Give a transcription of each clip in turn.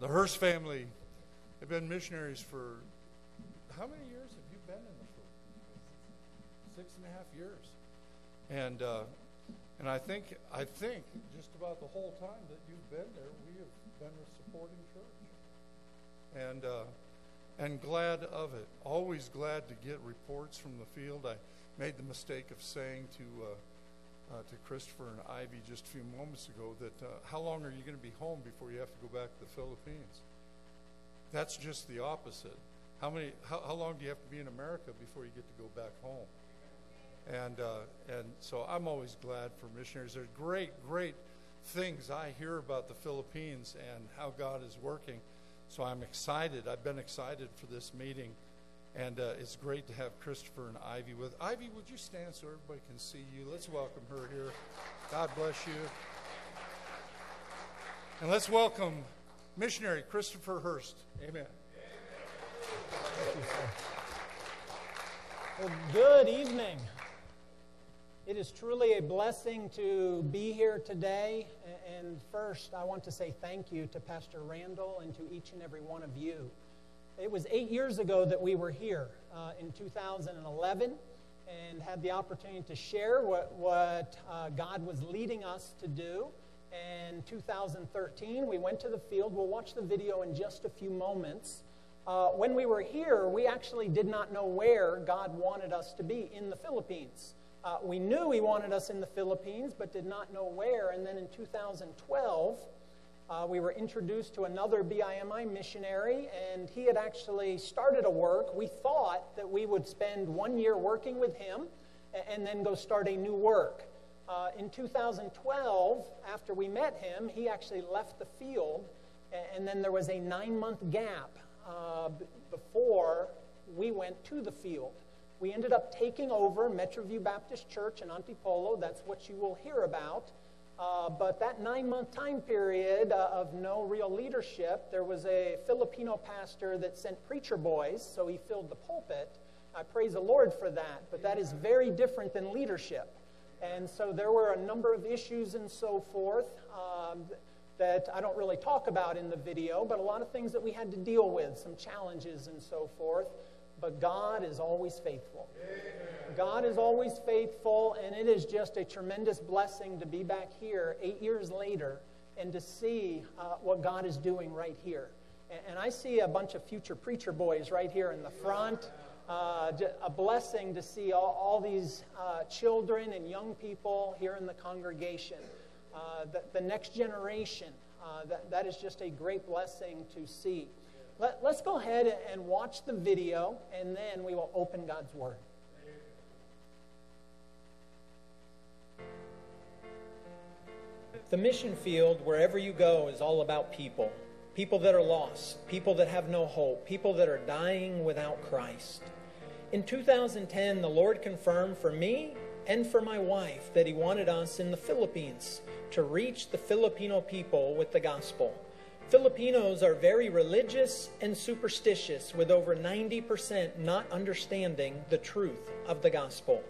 The Hurst family have been missionaries for how many years have you been in the Philippines? Six and a half years. And uh, and I think I think just about the whole time that you've been there, we have been a supporting church. And uh, and glad of it. Always glad to get reports from the field. I made the mistake of saying to uh, to Christopher and Ivy just a few moments ago that uh, how long are you going to be home before you have to go back to the Philippines? That's just the opposite. How many? How, how long do you have to be in America before you get to go back home? And uh, and so I'm always glad for missionaries. There's great, great things I hear about the Philippines and how God is working. So I'm excited. I've been excited for this meeting, and uh, it's great to have Christopher and Ivy with. Ivy, would you stand so everybody can see you? Let's welcome her here. God bless you. And let's welcome missionary Christopher Hurst. Amen. Well, good evening. It is truly a blessing to be here today. And first, I want to say thank you to Pastor Randall and to each and every one of you. It was eight years ago that we were here uh, in 2011 and had the opportunity to share what, what uh, God was leading us to do. And 2013, we went to the field. We'll watch the video in just a few moments. Uh, when we were here, we actually did not know where God wanted us to be in the Philippines. Uh, we knew he wanted us in the Philippines, but did not know where. And then in 2012, uh, we were introduced to another BIMI missionary, and he had actually started a work. We thought that we would spend one year working with him and then go start a new work. Uh, in 2012, after we met him, he actually left the field, and then there was a nine month gap uh, before we went to the field. We ended up taking over Metroview Baptist Church in Antipolo. That's what you will hear about. Uh, but that nine month time period uh, of no real leadership, there was a Filipino pastor that sent preacher boys, so he filled the pulpit. I praise the Lord for that, but that is very different than leadership. And so there were a number of issues and so forth um, that I don't really talk about in the video, but a lot of things that we had to deal with, some challenges and so forth. But God is always faithful. God is always faithful, and it is just a tremendous blessing to be back here eight years later and to see uh, what God is doing right here. And, and, I see a bunch of future preacher boys right here in the front. Uh, a blessing to see all, all these uh, children and young people here in the congregation. Uh, the, the, next generation, uh, that, that is just a great blessing to see. Let, us go ahead and watch the video, and then we will open God's Word. The mission field, wherever you go, is all about people. People that are lost, people that have no hope, people that are dying without Christ. In 2010, the Lord confirmed for me and for my wife that He wanted us in the Philippines to reach the Filipino people with the gospel. Filipinos are very religious and superstitious, with over 90% not understanding the truth of the gospel.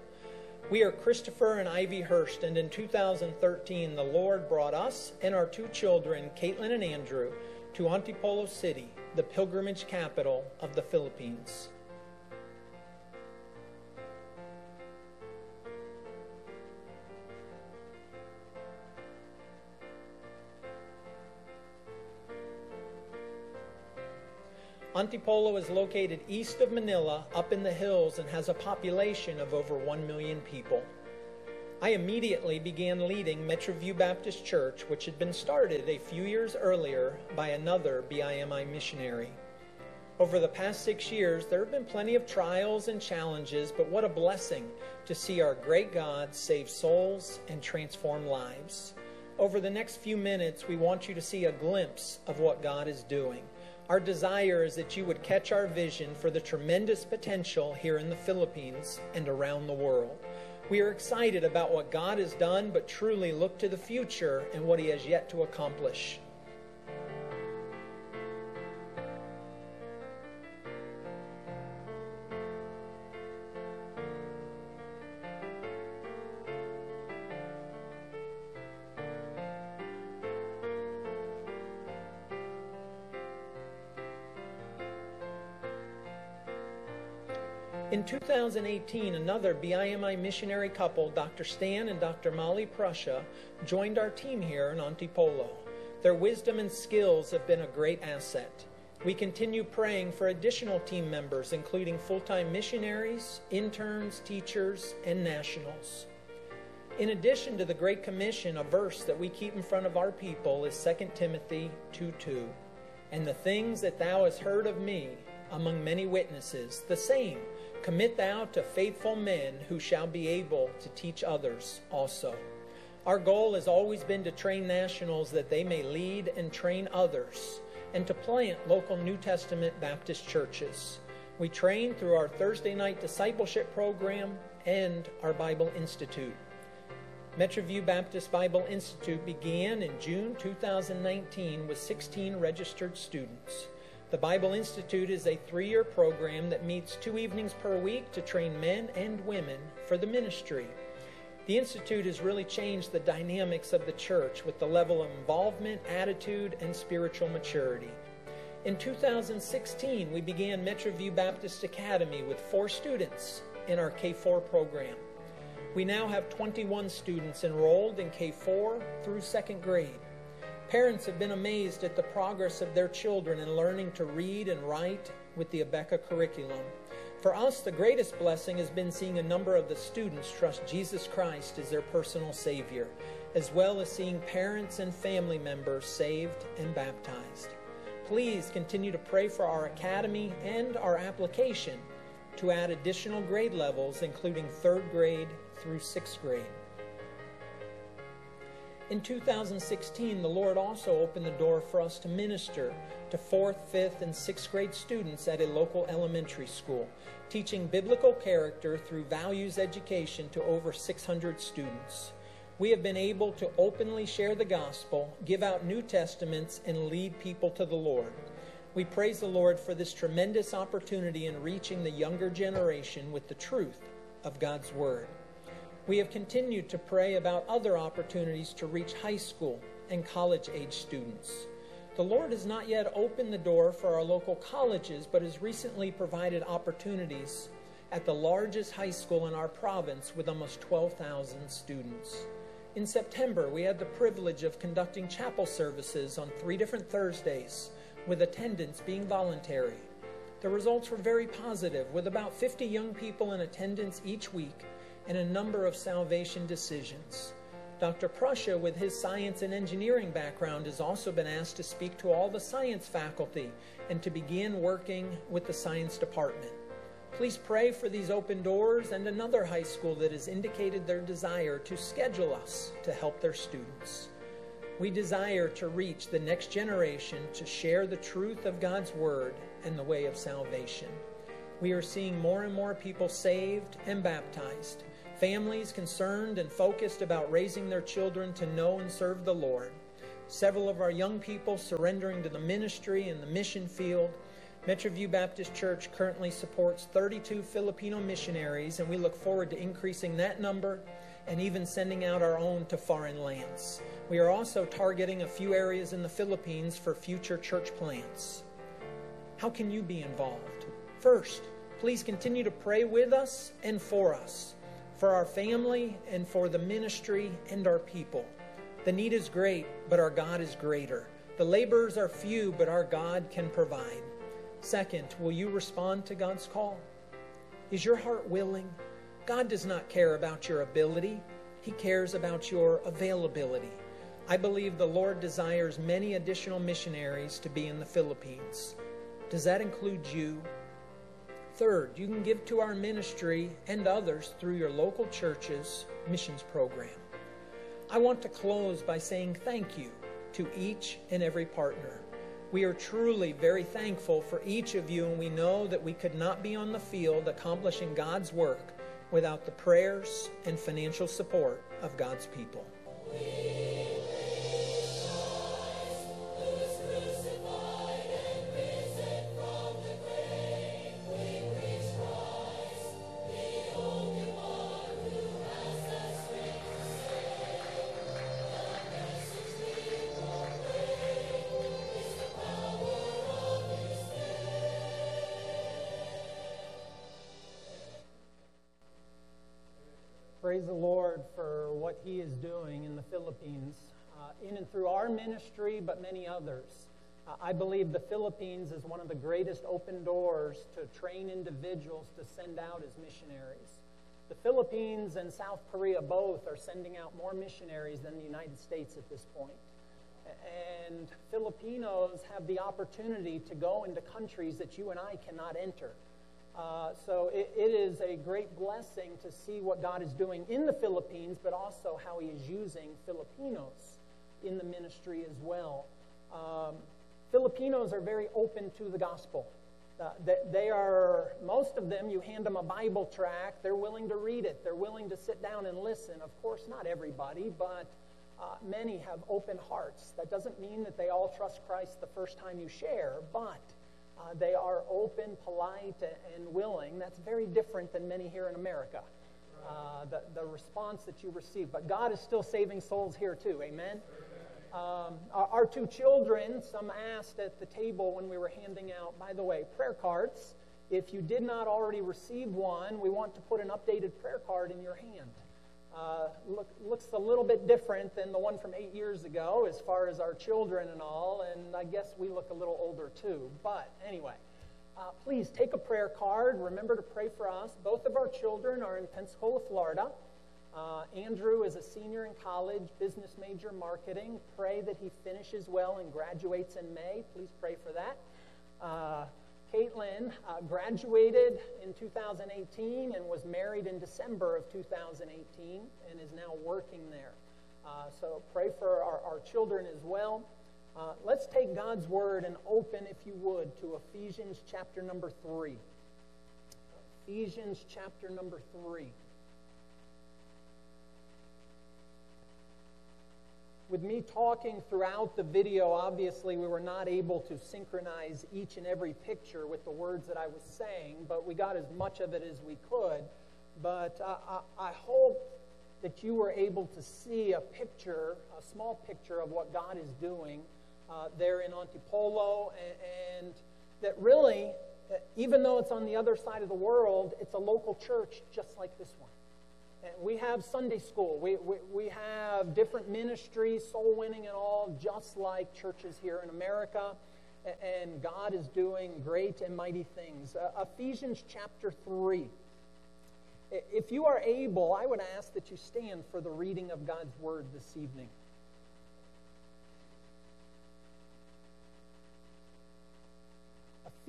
We are Christopher and Ivy Hurst, and in 2013, the Lord brought us and our two children, Caitlin and Andrew, to Antipolo City, the pilgrimage capital of the Philippines. Antipolo is located east of Manila, up in the hills, and has a population of over 1 million people. I immediately began leading Metroview Baptist Church, which had been started a few years earlier by another BIMI missionary. Over the past six years, there have been plenty of trials and challenges, but what a blessing to see our great God save souls and transform lives. Over the next few minutes, we want you to see a glimpse of what God is doing. Our desire is that you would catch our vision for the tremendous potential here in the Philippines and around the world. We are excited about what God has done, but truly look to the future and what He has yet to accomplish. 2018, another BIMI missionary couple, Dr. Stan and Dr. Molly Prussia, joined our team here in Antipolo. Their wisdom and skills have been a great asset. We continue praying for additional team members, including full time missionaries, interns, teachers, and nationals. In addition to the Great Commission, a verse that we keep in front of our people is 2 Timothy 2 2. And the things that thou hast heard of me among many witnesses, the same commit thou to faithful men who shall be able to teach others also. Our goal has always been to train nationals that they may lead and train others and to plant local New Testament Baptist churches. We train through our Thursday night discipleship program and our Bible Institute. Metroview Baptist Bible Institute began in June 2019 with 16 registered students. The Bible Institute is a three year program that meets two evenings per week to train men and women for the ministry. The Institute has really changed the dynamics of the church with the level of involvement, attitude, and spiritual maturity. In 2016, we began Metroview Baptist Academy with four students in our K 4 program. We now have 21 students enrolled in K 4 through second grade. Parents have been amazed at the progress of their children in learning to read and write with the Abeka curriculum. For us, the greatest blessing has been seeing a number of the students trust Jesus Christ as their personal Savior, as well as seeing parents and family members saved and baptized. Please continue to pray for our academy and our application to add additional grade levels, including third grade through sixth grade. In 2016, the Lord also opened the door for us to minister to fourth, fifth, and sixth grade students at a local elementary school, teaching biblical character through values education to over 600 students. We have been able to openly share the gospel, give out New Testaments, and lead people to the Lord. We praise the Lord for this tremendous opportunity in reaching the younger generation with the truth of God's Word. We have continued to pray about other opportunities to reach high school and college age students. The Lord has not yet opened the door for our local colleges, but has recently provided opportunities at the largest high school in our province with almost 12,000 students. In September, we had the privilege of conducting chapel services on three different Thursdays, with attendance being voluntary. The results were very positive, with about 50 young people in attendance each week and a number of salvation decisions. Dr. Prussia, with his science and engineering background, has also been asked to speak to all the science faculty and to begin working with the science department. Please pray for these open doors and another high school that has indicated their desire to schedule us to help their students. We desire to reach the next generation to share the truth of God's Word and the way of salvation. We are seeing more and more people saved and baptized families concerned and focused about raising their children to know and serve the Lord, several of our young people surrendering to the ministry and the mission field. Metroview Baptist Church currently supports 32 Filipino missionaries, and we look forward to increasing that number and even sending out our own to foreign lands. We are also targeting a few areas in the Philippines for future church plants. How can you be involved? First, please continue to pray with us and for us for our family and for the ministry and our people. The need is great, but our God is greater. The laborers are few, but our God can provide. Second, will you respond to God's call? Is your heart willing? God does not care about your ability, He cares about your availability. I believe the Lord desires many additional missionaries to be in the Philippines. Does that include you? Third, you can give to our ministry and others through your local church's missions program. I want to close by saying thank you to each and every partner. We are truly very thankful for each of you, and we know that we could not be on the field accomplishing God's work without the prayers and financial support of God's people. Praise the Lord for what He is doing in the Philippines, uh, in and through our ministry, but many others. Uh, I believe the Philippines is one of the greatest open doors to train individuals to send out as missionaries. The Philippines and South Korea both are sending out more missionaries than the United States at this point. And Filipinos have the opportunity to go into countries that you and I cannot enter. Uh, so it, it is a great blessing to see what God is doing in the Philippines, but also how He is using Filipinos in the ministry as well. Um, Filipinos are very open to the gospel. Uh, they are, most of them, you hand them a Bible tract, they're willing to read it, they're willing to sit down and listen. Of course, not everybody, but uh, many have open hearts. That doesn't mean that they all trust Christ the first time you share, but uh, they are open, polite, and willing. That's very different than many here in America. Uh, the, the response that you receive. But God is still saving souls here too. Amen? Um, our, our, two children, some asked at the table when we were handing out, by the way, prayer cards. If you did not already receive one, we want to put an updated prayer card in your hand. Uh, look, looks a little bit different than the one from eight years ago as far as our children and all, and I guess we look a little older too. But anyway, uh, please take a prayer card. Remember to pray for us. Both of our children are in Pensacola, Florida. Uh, Andrew is a senior in college, business major marketing. Pray that he finishes well and graduates in May. Please pray for that. Caitlin uh, graduated in 2018 and was married in December of 2018 and is now working there. Uh, so pray for our, our children as well. Uh, let's take God's word and open, if you would, to Ephesians chapter number 3. Ephesians chapter number 3. With me talking throughout the video, obviously we were not able to synchronize each and every picture with the words that I was saying, but we got as much of it as we could. But uh, I, I hope that you were able to see a picture, a small picture of what God is doing uh, there in Antipolo, and, and that really, even though it's on the other side of the world, it's a local church just like this one we have Sunday school. We, we, we have different ministries, soul winning and all, just like churches here in America. And God is doing great and mighty things. Uh, Ephesians chapter 3. If you are able, I would ask that you stand for the reading of God's word this evening.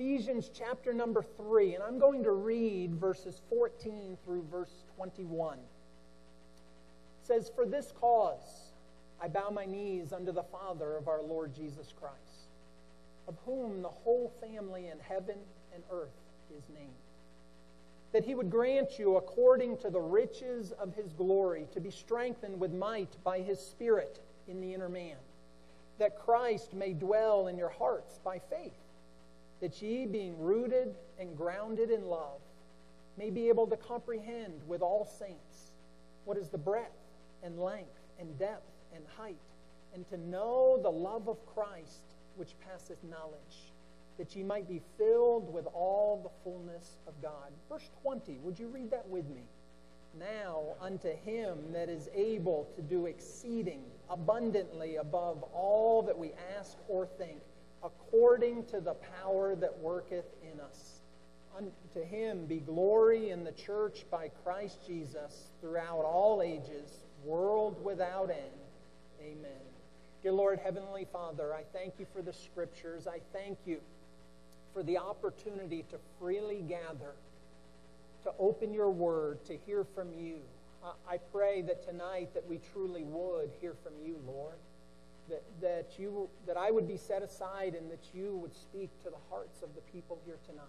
Ephesians chapter number 3, and I'm going to read verses 14 through verse 21 It says, For this cause I bow my knees unto the Father of our Lord Jesus Christ, of whom the whole family in heaven and earth is named. That he would grant you, according to the riches of his glory, to be strengthened with might by his Spirit in the inner man, that Christ may dwell in your hearts by faith, that ye, being rooted and grounded in love, may be able to comprehend with all saints what is the breadth and length and depth and height, and to know the love of Christ which passeth knowledge, that ye might be filled with all the fullness of God. Verse 20, would you read that with me? Now unto him that is able to do exceeding abundantly above all that we ask or think, according to the power that worketh in us. Unto him be glory in the church by Christ Jesus throughout all ages world without end. Amen. Dear Lord, Heavenly Father, I thank you for the scriptures. I thank you for the opportunity to freely gather, to open your word, to hear from you. I pray that tonight that we truly would hear from you, Lord. That, that, you, that I would be set aside and that you would speak to the hearts of the people here tonight.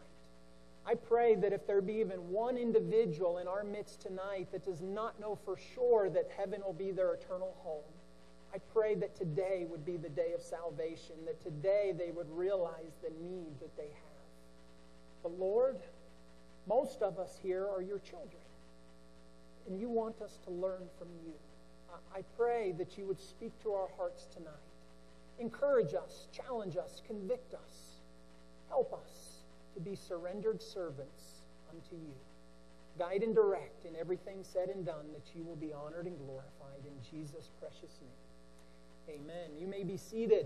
I pray that if there be even one individual in our midst tonight that does not know for sure that heaven will be their eternal home, I pray that today would be the day of salvation, that today they would realize the need that they have. But Lord, most of us here are your children, and you want us to learn from you. I pray that you would speak to our hearts tonight. Encourage us, challenge us, convict us, help us to be surrendered servants unto you. guide and direct in everything said and done, that you will be honored and glorified in Jesus' precious name. Amen. You may be seated.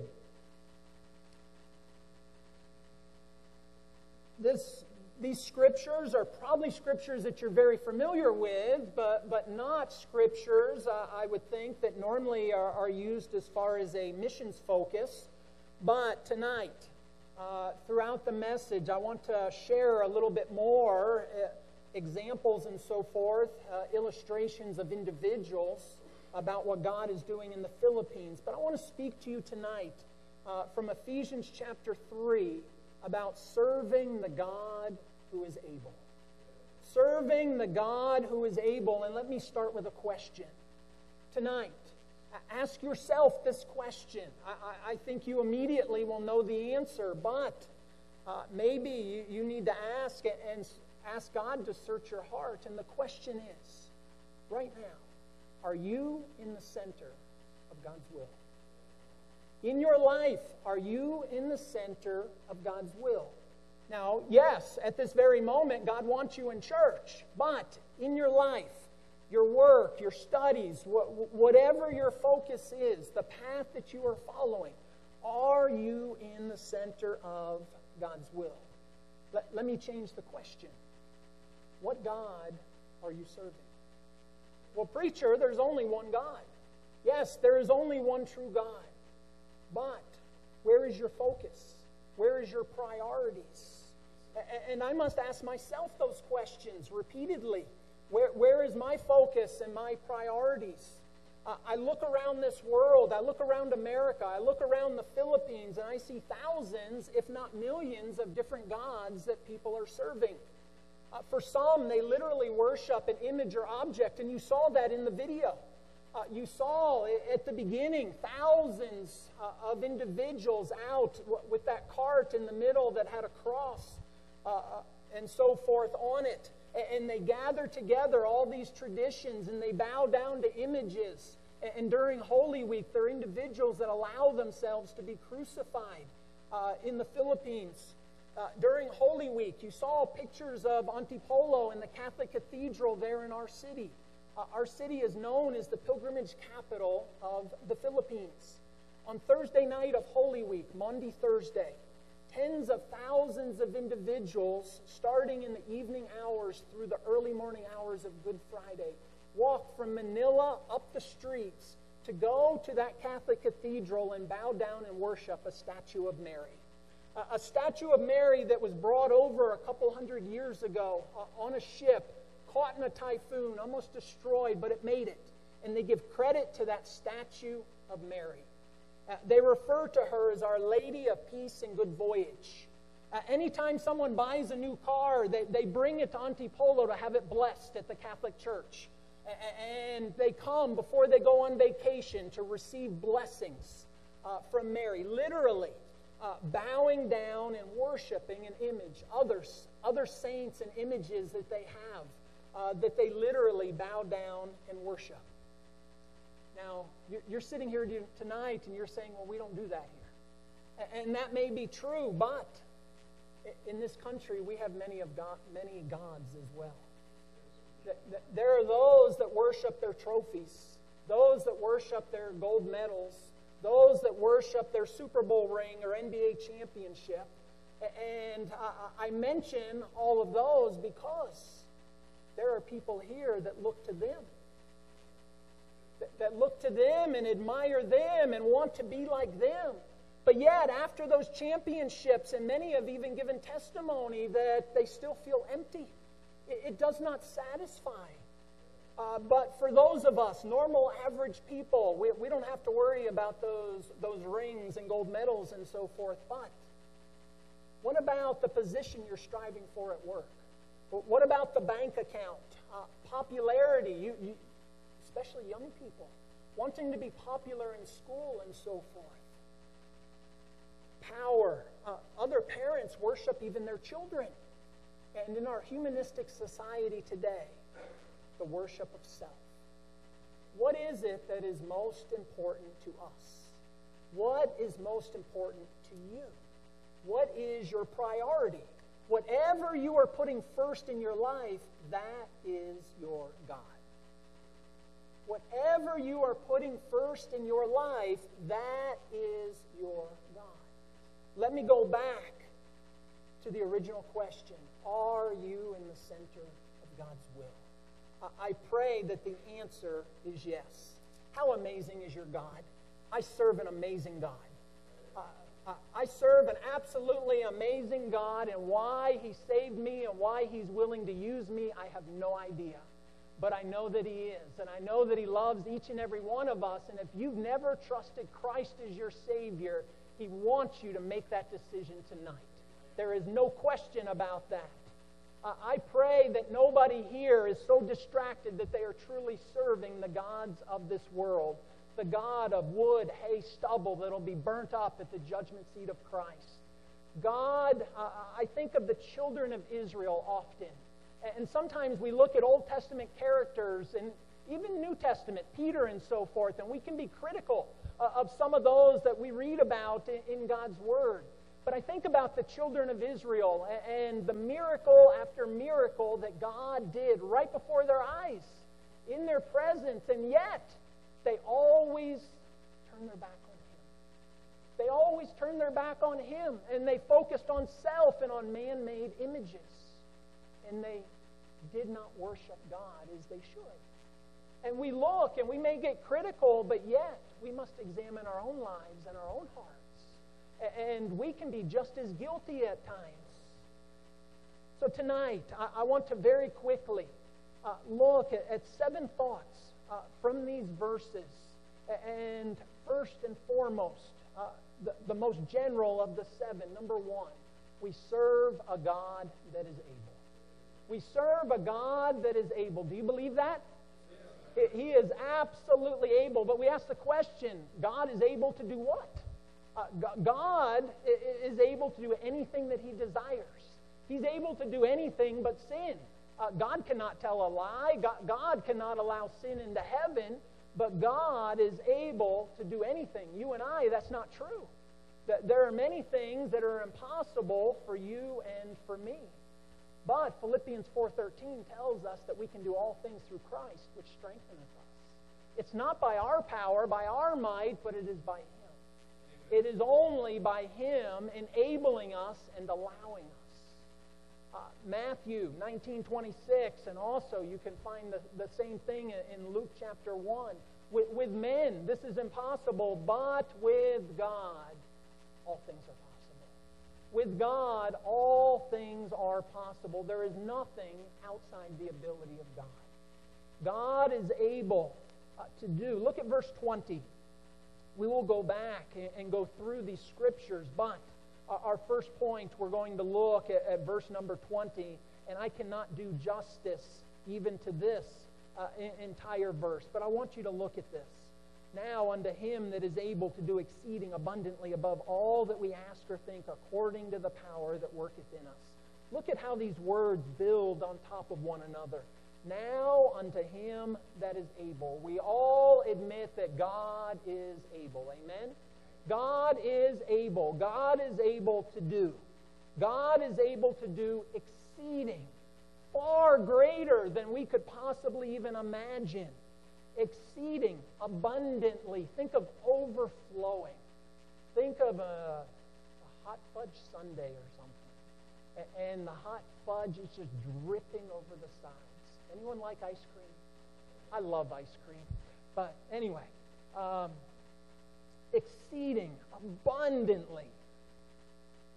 This, these scriptures are probably scriptures that you're very familiar with, but, but not scriptures, uh, I would think, that normally are, are used as far as a missions focus. But tonight, uh, throughout the message, I want to share a little bit more uh, examples and so forth, uh, illustrations of individuals about what God is doing in the Philippines. But I want to speak to you tonight uh, from Ephesians chapter 3 about serving the God who is able. Serving the God who is able. And let me start with a question. Tonight, ask yourself this question. I, I think you immediately will know the answer, but uh, maybe you, you need to ask and ask God to search your heart. And the question is right now, are you in the center of God's will? In your life, are you in the center of God's will? Now, yes, at this very moment, God wants you in church, but in your life, your work, your studies, whatever your focus is, the path that you are following, are you in the center of God's will? Let, let me change the question. What God are you serving? Well, preacher, there's only one God. Yes, there is only one true God. But where is your focus? Where is your priorities? And I must ask myself those questions repeatedly. Where, where is my focus and my priorities? I look around this world, I look around America, I look around the Philippines, and I see thousands, if not millions, of different gods that people are serving. Uh, for some, they literally worship an image or object, and you saw that in the video. Uh, you saw at the beginning thousands uh, of individuals out with that cart in the middle that had a cross uh, uh, and so forth on it. And they gather together all these traditions and they bow down to images. And during Holy Week, there are individuals that allow themselves to be crucified uh, in the Philippines. Uh, during Holy Week, you saw pictures of Antipolo in the Catholic Cathedral there in our city. Uh, our city is known as the pilgrimage capital of the Philippines. On Thursday night of Holy Week, Monday, Thursday, tens of thousands of individuals, starting in the evening hours through the early morning hours of Good Friday, walk from Manila up the streets to go to that Catholic cathedral and bow down and worship a statue of Mary. A, statue of Mary that was brought over a couple hundred years ago uh, on a ship caught in a typhoon, almost destroyed, but it made it. And they give credit to that statue of Mary. Uh, they refer to her as Our Lady of Peace and Good Voyage. Uh, anytime someone buys a new car, they, they bring it to Antipolo to have it blessed at the Catholic Church. And they come before they go on vacation to receive blessings uh, from Mary, literally uh, bowing down and worshiping an image, others, other saints and images that they have uh, that they literally bow down and worship. Now, you're sitting here tonight and you're saying, well, we don't do that here. And that may be true, but in this country, we have many, of God, many gods as well. There are those that worship their trophies, those that worship their gold medals, those that worship their Super Bowl ring or NBA championship. And I mention all of those because there are people here that look to them. That, that look to them and admire them and want to be like them. But yet, after those championships, and many have even given testimony that they still feel empty, it, it does not satisfy. Uh, but for those of us, normal, average people, we, we don't have to worry about those, those rings and gold medals and so forth. But what about the position you're striving for at work? What about the bank account? Uh, popularity, you, you, especially young people, wanting to be popular in school and so forth. Power. Uh, other parents worship even their children. And in our humanistic society today, the worship of self. What is it that is most important to us? What is most important to you? What is your priority? Whatever you are putting first in your life, that is your God. Whatever you are putting first in your life, that is your God. Let me go back to the original question Are you in the center of God's will? I pray that the answer is yes. How amazing is your God? I serve an amazing God. I serve an absolutely amazing God, and why He saved me and why He's willing to use me, I have no idea. But I know that He is, and I know that He loves each and every one of us. And if you've never trusted Christ as your Savior, He wants you to make that decision tonight. There is no question about that. I pray that nobody here is so distracted that they are truly serving the gods of this world the God of wood, hay, stubble that'll be burnt up at the judgment seat of Christ. God, uh, I think of the children of Israel often. And sometimes we look at Old Testament characters and even New Testament, Peter and so forth, and we can be critical uh, of some of those that we read about in God's Word. But I think about the children of Israel and the miracle after miracle that God did right before their eyes, in their presence, and yet they always turn their back on Him. They always turn their back on Him, and they focused on self and on man made images. And they did not worship God as they should. And we look and we may get critical, but yet we must examine our own lives and our own hearts. And we can be just as guilty at times. So tonight, I, want to very quickly uh, look at, at seven thoughts uh, from these verses. And first and foremost, uh, the, the most general of the seven, number one, we serve a God that is able. We serve a God that is able. Do you believe that? He is absolutely able. But we ask the question God is able to do what? Uh, God is able to do anything that He desires. He's able to do anything but sin. Uh, God cannot tell a lie. God, God cannot allow sin into heaven, but God is able to do anything. You and I, that's not true. That there are many things that are impossible for you and for me. But Philippians 4:13 tells us that we can do all things through Christ, which strengtheneth us. It's not by our power, by our might, but it is by Him. It is only by Him enabling us and allowing us. Uh, Matthew 19:26, and also you can find the, the same thing in Luke chapter 1. With, with men, this is impossible, but with God, all things are possible. With God, all things are possible. There is nothing outside the ability of God. God is able uh, to do. Look at verse 20. We will go back and, and go through these scriptures, but our first point, we're going to look at, at, verse number 20, and I cannot do justice even to this uh, entire verse, but I want you to look at this. Now, unto him that is able to do exceeding abundantly above all that we ask or think, according to the power that worketh in us. Look at how these words build on top of one another. Now unto him that is able. We all admit that God is able. Amen? God is able. God is able to do. God is able to do exceeding, far greater than we could possibly even imagine. Exceeding, abundantly. Think of overflowing. Think of a, a hot fudge sundae or something. And the hot fudge is just dripping over the sides. Anyone like ice cream? I love ice cream. But anyway, um, exceeding abundantly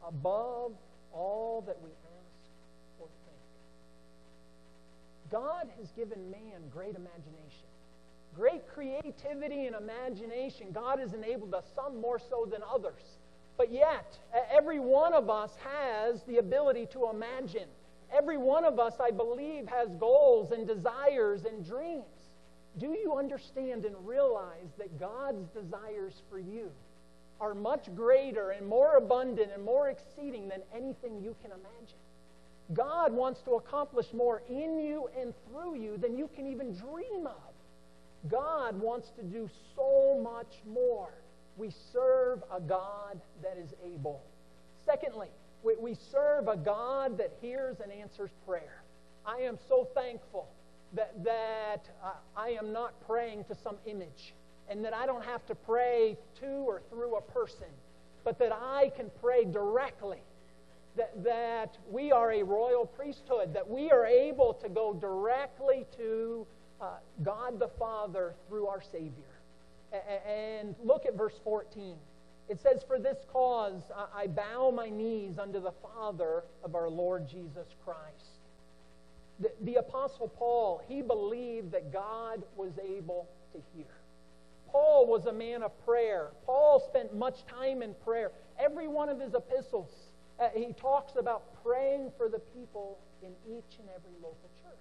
above all that we ask or think. God has given man great imagination, great creativity and imagination. God has enabled us, some more so than others. But yet, every one of us has the ability to imagine. Every one of us, I believe, has goals and desires and dreams. Do you understand and realize that God's desires for you are much greater and more abundant and more exceeding than anything you can imagine? God wants to accomplish more in you and through you than you can even dream of. God wants to do so much more. We serve a God that is able. Secondly, We, serve a God that hears and answers prayer. I am so thankful that, that uh, I am not praying to some image and that I don't have to pray to or through a person, but that I can pray directly. That, that we are a royal priesthood, that we are able to go directly to uh, God the Father through our Savior. A- and look at verse 14. It says, For this cause I bow my knees unto the Father of our Lord Jesus Christ. The, the Apostle Paul, he believed that God was able to hear. Paul was a man of prayer. Paul spent much time in prayer. Every one of his epistles, uh, he talks about praying for the people in each and every local church.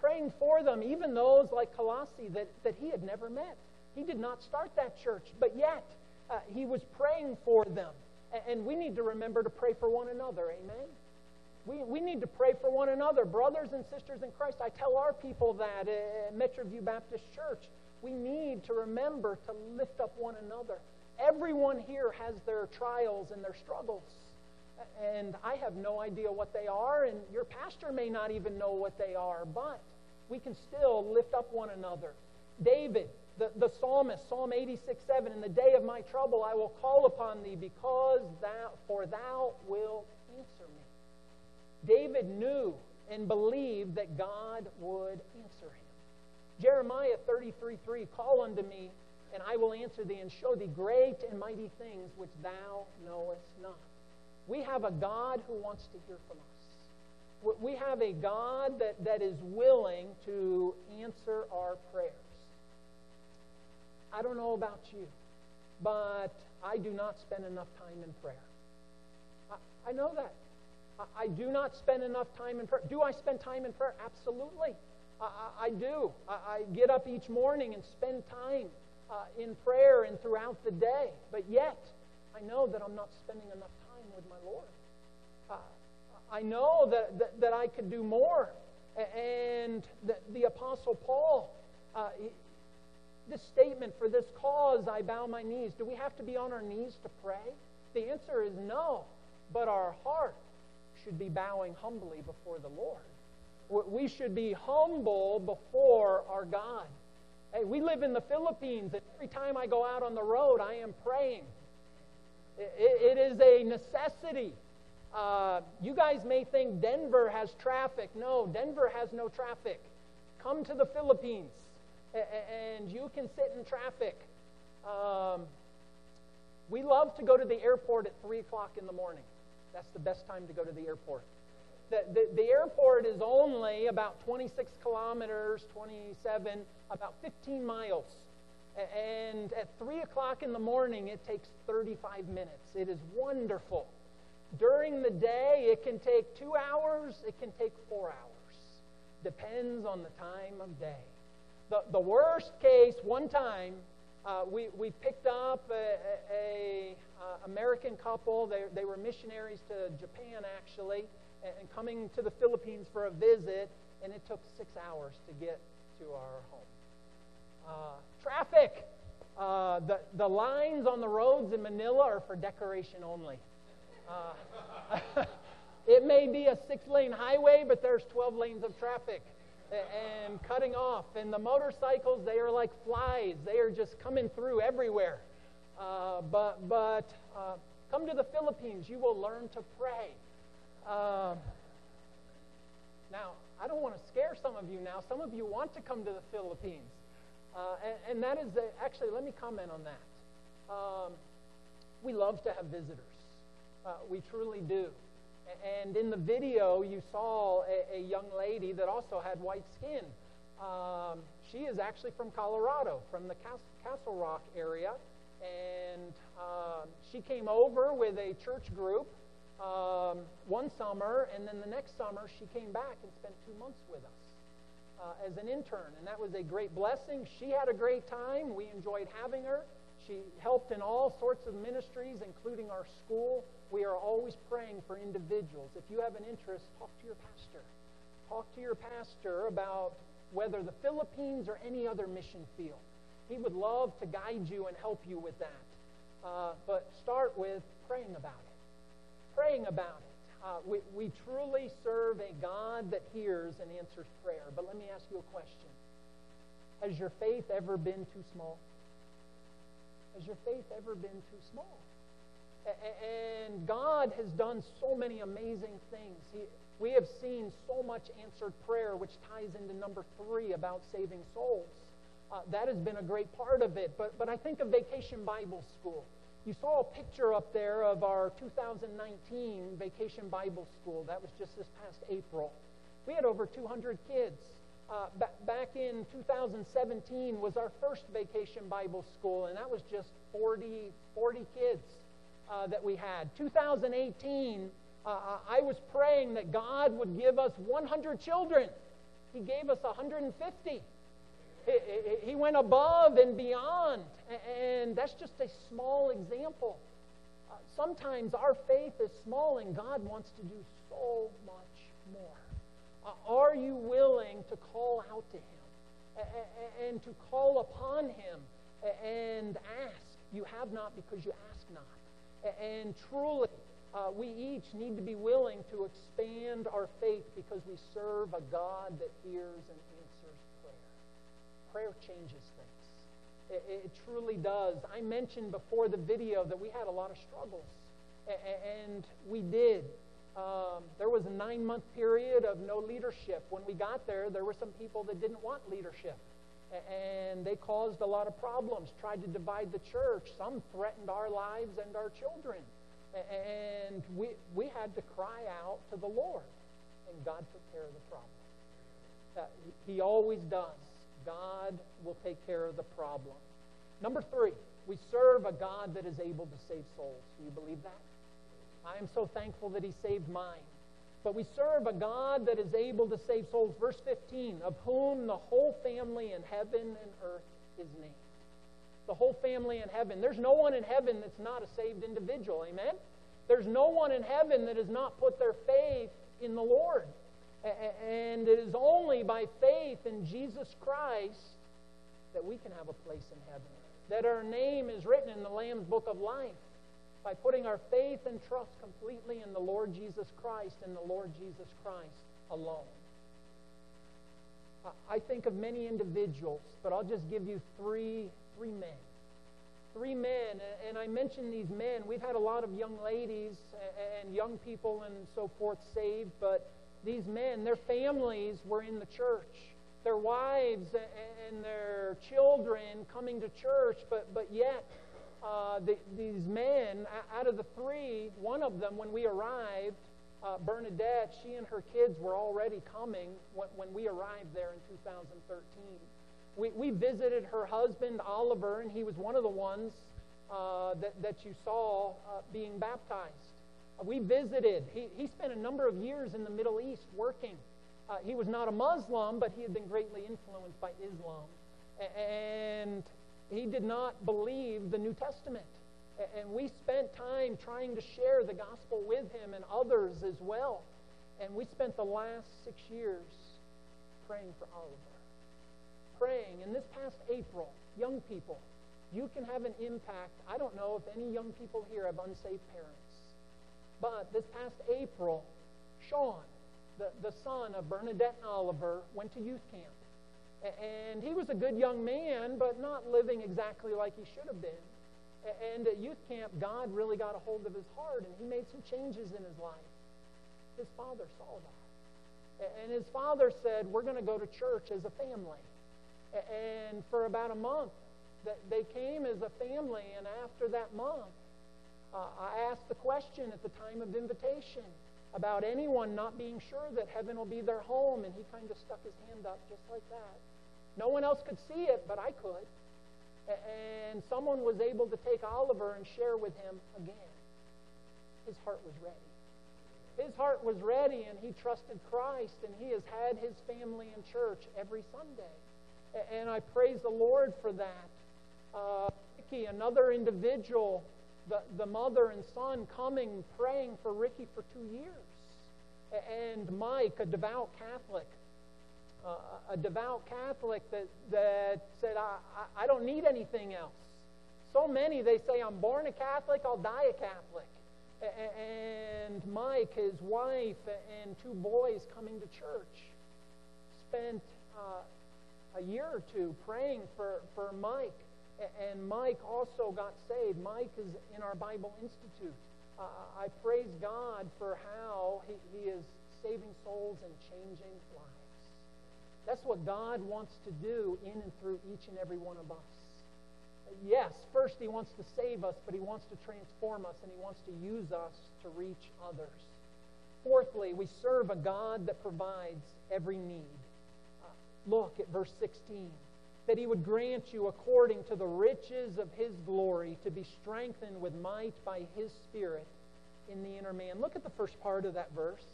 Praying for them, even those like Colossae that, that he had never met. He did not start that church, but yet uh, he was praying for them. And, and we need to remember to pray for one another. Amen? We, we need to pray for one another, brothers and sisters in Christ. I tell our people that at Metroview Baptist Church. We need to remember to lift up one another. Everyone here has their trials and their struggles. And I have no idea what they are, and your pastor may not even know what they are, but we can still lift up one another. David, the, the psalmist, Psalm 86 7, In the day of my trouble I will call upon thee, because thou, for thou wilt answer me. David knew and believed that God would answer him. Jeremiah 33 3 Call unto me, and I will answer thee, and show thee great and mighty things which thou knowest not. We have a God who wants to hear from us. We have a God that, that is willing to answer our prayers. I don't know about you, but I do not spend enough time in prayer. I, I know that. I, do not spend enough time in prayer. Do I spend time in prayer? Absolutely. I, I do. I, get up each morning and spend time uh, in prayer and throughout the day. But yet, I know that I'm not spending enough time with my Lord. Uh, I know that, that, that, I could do more. And the, the Apostle Paul, uh, this statement, for this cause I bow my knees. Do we have to be on our knees to pray? The answer is no. But our heart should be bowing humbly before the Lord. We should be humble before our God. Hey, we live in the Philippines, and every time I go out on the road, I am praying. it, it is a necessity. Uh, you guys may think Denver has traffic. No, Denver has no traffic. Come to the Philippines, and you can sit in traffic. Um, we love to go to the airport at 3 o'clock in the morning. That's the best time to go to the airport the, the, the airport is only about 26 kilometers, 27, about 15 miles. And at 3 o'clock in the morning, it takes 35 minutes. It is wonderful. During the day, it can take two hours, it can take four hours. Depends on the time of day. The, the worst case, one time, uh, we, we picked up a, a, a uh, American couple. They, they were missionaries to Japan, actually and coming to the Philippines for a visit, and it took six hours to get to our home. Uh, traffic. Uh, the, the lines on the roads in Manila are for decoration only. Uh, it may be a six lane highway, but there's 12 lanes of traffic and cutting off. And the motorcycles, they are like flies, they are just coming through everywhere. Uh, but but uh, come to the Philippines, you will learn to pray. Um, now, I don't want to scare some of you now. Some of you want to come to the Philippines. Uh, and, and, that is, a, actually, let me comment on that. Um, we love to have visitors. Uh, we truly do. And in the video, you saw a, a young lady that also had white skin. Um, she is actually from Colorado, from the Castle Rock area. And uh, she came over with a church group um, one summer, and then the next summer she came back and spent two months with us uh, as an intern, and that was a great blessing. She had a great time. We enjoyed having her. She helped in all sorts of ministries, including our school. We are always praying for individuals. If you have an interest, talk to your pastor. Talk to your pastor about whether the Philippines or any other mission field. He would love to guide you and help you with that. Uh, but start with praying about it praying about it. Uh, we, we truly serve a God that hears and answers prayer. But let me ask you a question Has your faith ever been too small? Has your faith ever been too small? And God has done so many amazing things. He, we have seen so much answered prayer, which ties into number three about saving souls. Uh, that has been a great part of it. But, but I think of Vacation Bible School. You saw a picture up there of our 2019 Vacation Bible School. That was just this past April. We had over 200 kids. Uh, b- back in 2017 was our first Vacation Bible School, and that was just 40, 40 kids uh, that we had. 2018, uh, I was praying that God would give us 100 children. He gave us 150. He went above and beyond. And that's just a small example. Uh, sometimes our faith is small and God wants to do so much more. Are you willing to call out to Him and to call upon Him and ask? You have not because you ask not. And truly, uh, we each need to be willing to expand our faith because we serve a God that hears and answers prayer. prayer changes things. It, it, truly does. I mentioned before the video that we had a lot of struggles, and we did. Um, there was a nine month period of no leadership. When we got there, there were some people that didn't want leadership, and they caused a lot of problems, tried to divide the church. Some threatened our lives and our children. And we, we had to cry out to the Lord, and God took care of the problem. Uh, he always does. God will take care of the problem. Number three, we serve a God that is able to save souls. Do you believe that? I am so thankful that He saved mine. But we serve a God that is able to save souls. Verse 15, of whom the whole family in heaven and earth is named. The whole family in heaven. There's no one in heaven that's not a saved individual. Amen? There's no one in heaven that has not put their faith in the Lord. And it is only by faith in Jesus Christ that we can have a place in heaven. That our name is written in the Lamb's book of life by putting our faith and trust completely in the Lord Jesus Christ and the Lord Jesus Christ alone. I think of many individuals, but I'll just give you three, three men. Three men, and I mention these men. We've had a lot of young ladies and young people and so forth saved, but these men, their families were in the church. Their wives and their children coming to church, but, but yet uh, the, these men, out of the three, one of them, when we arrived, uh, Bernadette, she and her kids were already coming when, when we arrived there in 2013. We, we visited her husband, Oliver, and he was one of the ones uh, that, that you saw uh, being baptized. We visited. He, he spent a number of years in the Middle East working. Uh, he was not a Muslim, but he had been greatly influenced by Islam. And he did not believe the New Testament. And we spent time trying to share the gospel with him and others as well. And we spent the last six years praying for Oliver. Praying. And this past April, young people, you can have an impact. I don't know if any young people here have unsaved parents. But this past April, Sean, the, the son of Bernadette and Oliver, went to youth camp. And he was a good young man, but not living exactly like he should have been. And at youth camp, God really got a hold of his heart, and he made some changes in his life. His father saw that. And his father said, We're going to go to church as a family. And for about a month, they came as a family, and after that month, uh, I asked the question at the time of invitation about anyone not being sure that heaven will be their home, and he kind of stuck his hand up just like that. No one else could see it, but I could. And someone was able to take Oliver and share with him again. His heart was ready. His heart was ready, and he trusted Christ, and he has had his family in church every Sunday. And I praise the Lord for that. Uh, Ricky, another individual the, the mother and son coming praying for Ricky for two years. And Mike, a devout Catholic, uh, a devout Catholic that, that said, I, I don't need anything else. So many, they say, I'm born a Catholic, I'll die a Catholic. and Mike, his wife, and two boys coming to church. Spent uh, a year or two praying for, for Mike. And Mike also got saved. Mike is in our Bible Institute. Uh, I praise God for how he, he is saving souls and changing lives. That's what God wants to do in and through each and every one of us. Yes, first He wants to save us, but He wants to transform us and He wants to use us to reach others. Fourthly, we serve a God that provides every need. Uh, look at verse 16. That He would grant you according to the riches of His glory to be strengthened with might by His Spirit in the inner man. Look at the first part of that verse.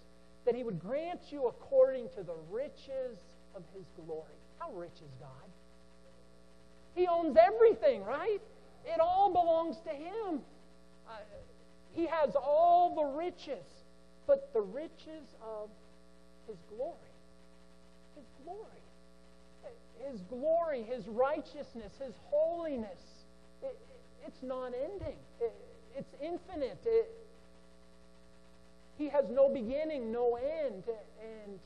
That He would grant you according to the riches of His glory. How rich is God? He owns everything, right? It all belongs to Him. Uh, he has all the riches, but the riches of His glory. His glory. His glory, His righteousness, His holiness. It, it's non ending, it, it's infinite. It, he has no beginning, no end, and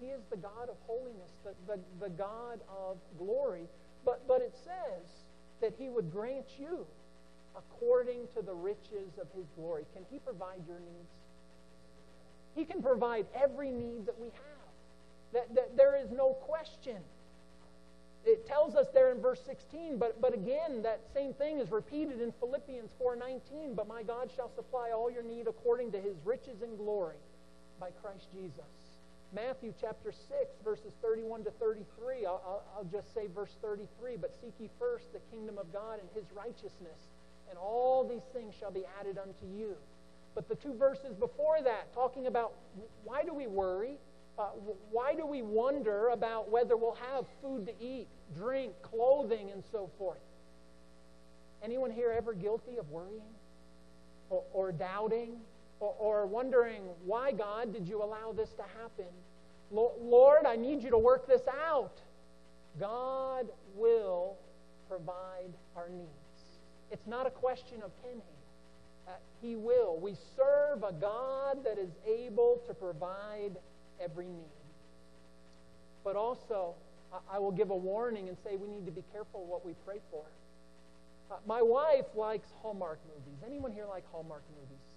He is the God of holiness, the, the, the God of glory. But, but it says that he would grant you according to the riches of his glory. Can he provide your needs? He can provide every need that we have. That, that there is no question. It tells us there in verse 16, but, but again, that same thing is repeated in Philippians 4.19. But my God shall supply all your need according to his riches and glory by Christ Jesus. Matthew chapter 6, verses 31 to 33. I'll, I'll, I'll, just say verse 33. But seek ye first the kingdom of God and his righteousness, and all these things shall be added unto you. But the two verses before that, talking about why do we worry? Uh, why do we wonder about whether we'll have food to eat, drink, clothing, and so forth? Anyone here ever guilty of worrying or, or doubting or, or wondering, why, God, did you allow this to happen? Lord, I need you to work this out. God will provide our needs. It's not a question of can he. Uh, he will. We serve a God that is able to provide every need. But also, I, I will give a warning and say we need to be careful what we pray for. Uh, my wife likes Hallmark movies. Anyone here like Hallmark movies?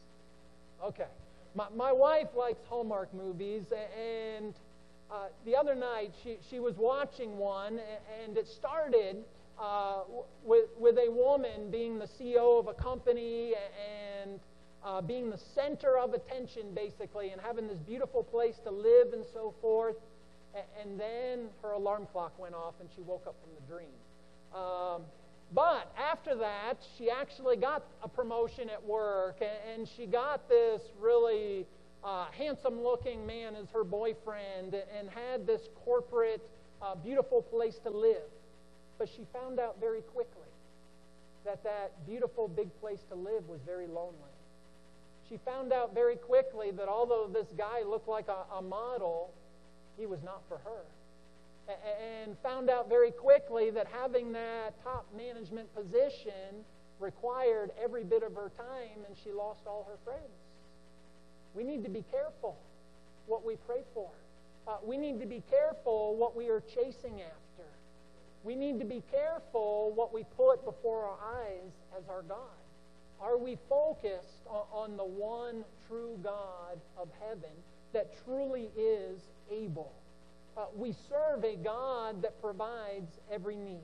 Okay. My, my wife likes Hallmark movies, and uh, the other night she, she was watching one, and it started uh, with, with a woman being the CEO of a company and uh, being the center of attention, basically, and having this beautiful place to live and so forth. And then her alarm clock went off, and she woke up from the dream. Um, but after that, she actually got a promotion at work, and she got this really uh, handsome looking man as her boyfriend, and had this corporate, uh, beautiful place to live. But she found out very quickly that that beautiful big place to live was very lonely. She found out very quickly that although this guy looked like a, a model, he was not for her and found out very quickly that having that top management position required every bit of her time, and she lost all her friends. We need to be careful what we pray for. Uh, we need to be careful what we are chasing after. We need to be careful what we put before our eyes as our God. Are we focused on, on the one true God of heaven that truly is able uh, we serve a God that provides every need.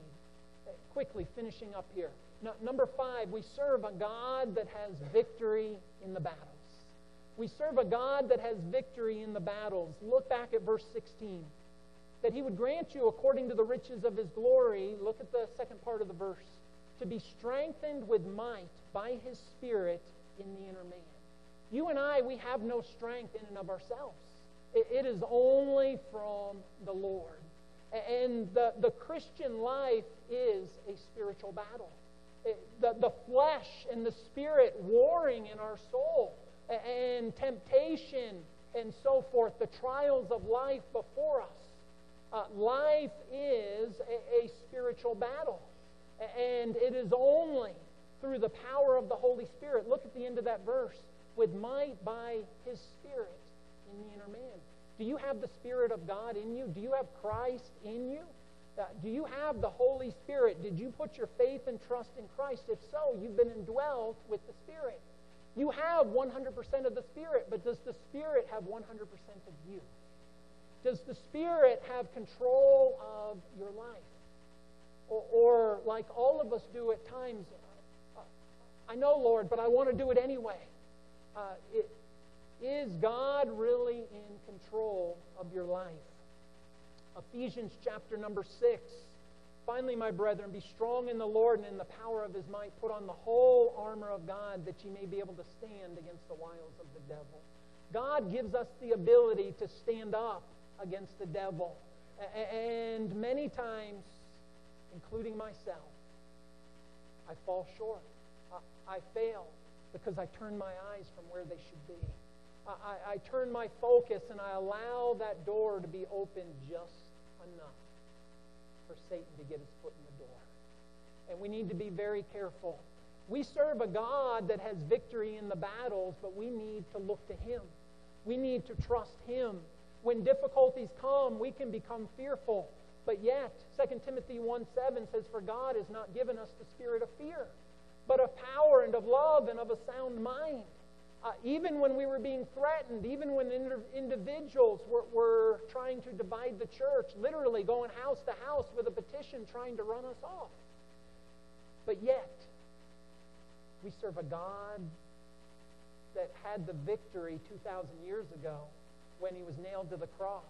Uh, quickly, finishing up here. No, number five, we serve a God that has victory in the battles. We serve a God that has victory in the battles. Look back at verse 16. That he would grant you, according to the riches of his glory, look at the second part of the verse, to be strengthened with might by his Spirit in the inner man. You and I, we have no strength in and of ourselves. It is only from the Lord. And the, the Christian life is a spiritual battle. the, the flesh and the spirit warring in our soul, and temptation and so forth, the trials of life before us. Uh, life is a, a spiritual battle. And it is only through the power of the Holy Spirit. Look at the end of that verse with might by his Spirit in the inner man. Do you have the Spirit of God in you? Do you have Christ in you? Uh, do you have the Holy Spirit? Did you put your faith and trust in Christ? If so, you've been indwelt with the Spirit. You have 100% of the Spirit, but does the Spirit have 100% of you? Does the Spirit have control of your life? Or, or like all of us do at times, uh, I know, Lord, but I want to do it anyway. Uh, it, is God really in control of your life? Ephesians chapter number 6. Finally, my brethren, be strong in the Lord and in the power of his might. Put on the whole armor of God that ye may be able to stand against the wiles of the devil. God gives us the ability to stand up against the devil. And many times, including myself, I fall short. I fail because I turn my eyes from where they should be. I, I turn my focus and I allow that door to be open just enough for Satan to get his foot in the door. And we need to be very careful. We serve a God that has victory in the battles, but we need to look to him. We need to trust him. When difficulties come, we can become fearful. But yet, 2 Timothy 1 7 says, For God has not given us the spirit of fear, but of power and of love and of a sound mind. Uh, even when we were being threatened, even when inter- individuals were, were trying to divide the church, literally going house to house with a petition trying to run us off. But yet, we serve a God that had the victory 2,000 years ago when he was nailed to the cross.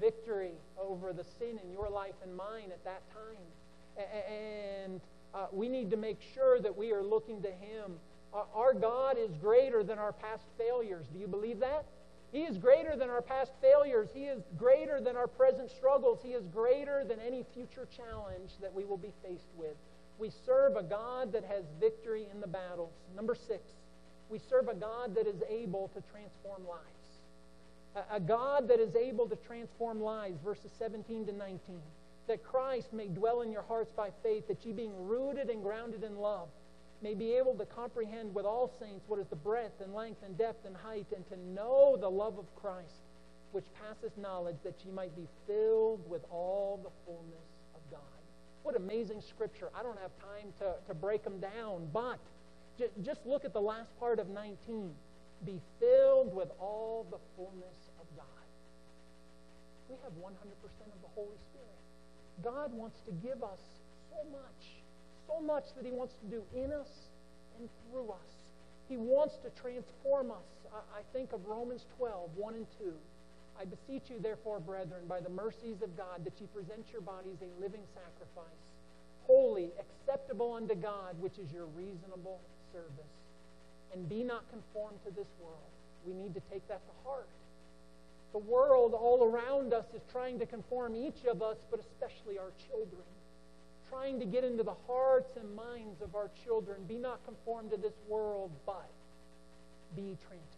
Victory over the sin in your life and mine at that time. And uh, we need to make sure that we are looking to him our God is greater than our past failures. Do you believe that? He is greater than our past failures. He is greater than our present struggles. He is greater than any future challenge that we will be faced with. We serve a God that has victory in the battles. Number six, we serve a God that is able to transform lives. A, a God that is able to transform lives, verses 17 to 19. That Christ may dwell in your hearts by faith, that ye being rooted and grounded in love may be able to comprehend with all saints what is the breadth and length and depth and height, and to know the love of Christ, which passeth knowledge, that ye might be filled with all the fullness of God. What amazing scripture. I don't have time to, to break them down, but j- just look at the last part of 19. Be filled with all the fullness of God. We have 100% of the Holy Spirit. God wants to give us so much so much that He wants to do in us and through us. He wants to transform us. I, I think of Romans 12, 1 and 2. I beseech you, therefore, brethren, by the mercies of God, that ye present your bodies a living sacrifice, holy, acceptable unto God, which is your reasonable service. And be not conformed to this world. We need to take that to heart. The world all around us is trying to conform each of us, but especially our children trying to get into the hearts and minds of our children. Be not conformed to this world, but be transformed.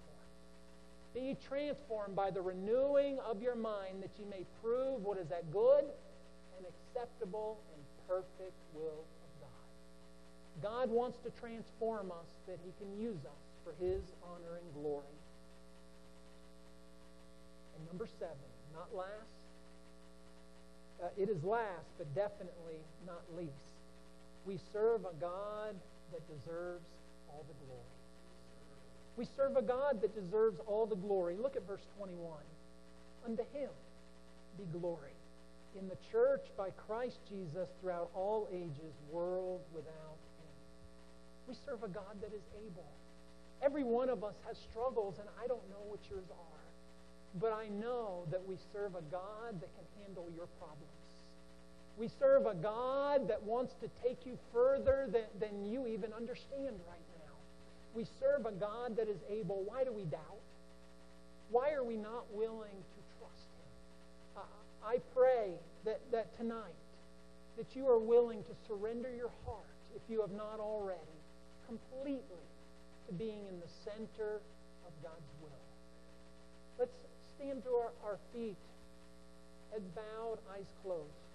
Be transformed by the renewing of your mind that you may prove what is that good and acceptable and perfect will of God. God wants to transform us that he can use us for his honor and glory. And number seven, not last, uh, it is last, but definitely not least. We serve a God that deserves all the glory. We serve a God that deserves all the glory. Look at verse 21. Unto him be glory in the church by Christ Jesus throughout all ages, world without end. We serve a God that is able. Every one of us has struggles, and I don't know what yours are. But I know that we serve a God that can handle your problems. We serve a God that wants to take you further than, than you even understand right now. We serve a God that is able. Why do we doubt? Why are we not willing to trust Him? Uh, I pray that, that tonight that you are willing to surrender your heart, if you have not already, completely to being in the center of God's will. Let's stand to our, our feet, heads bowed, eyes closed.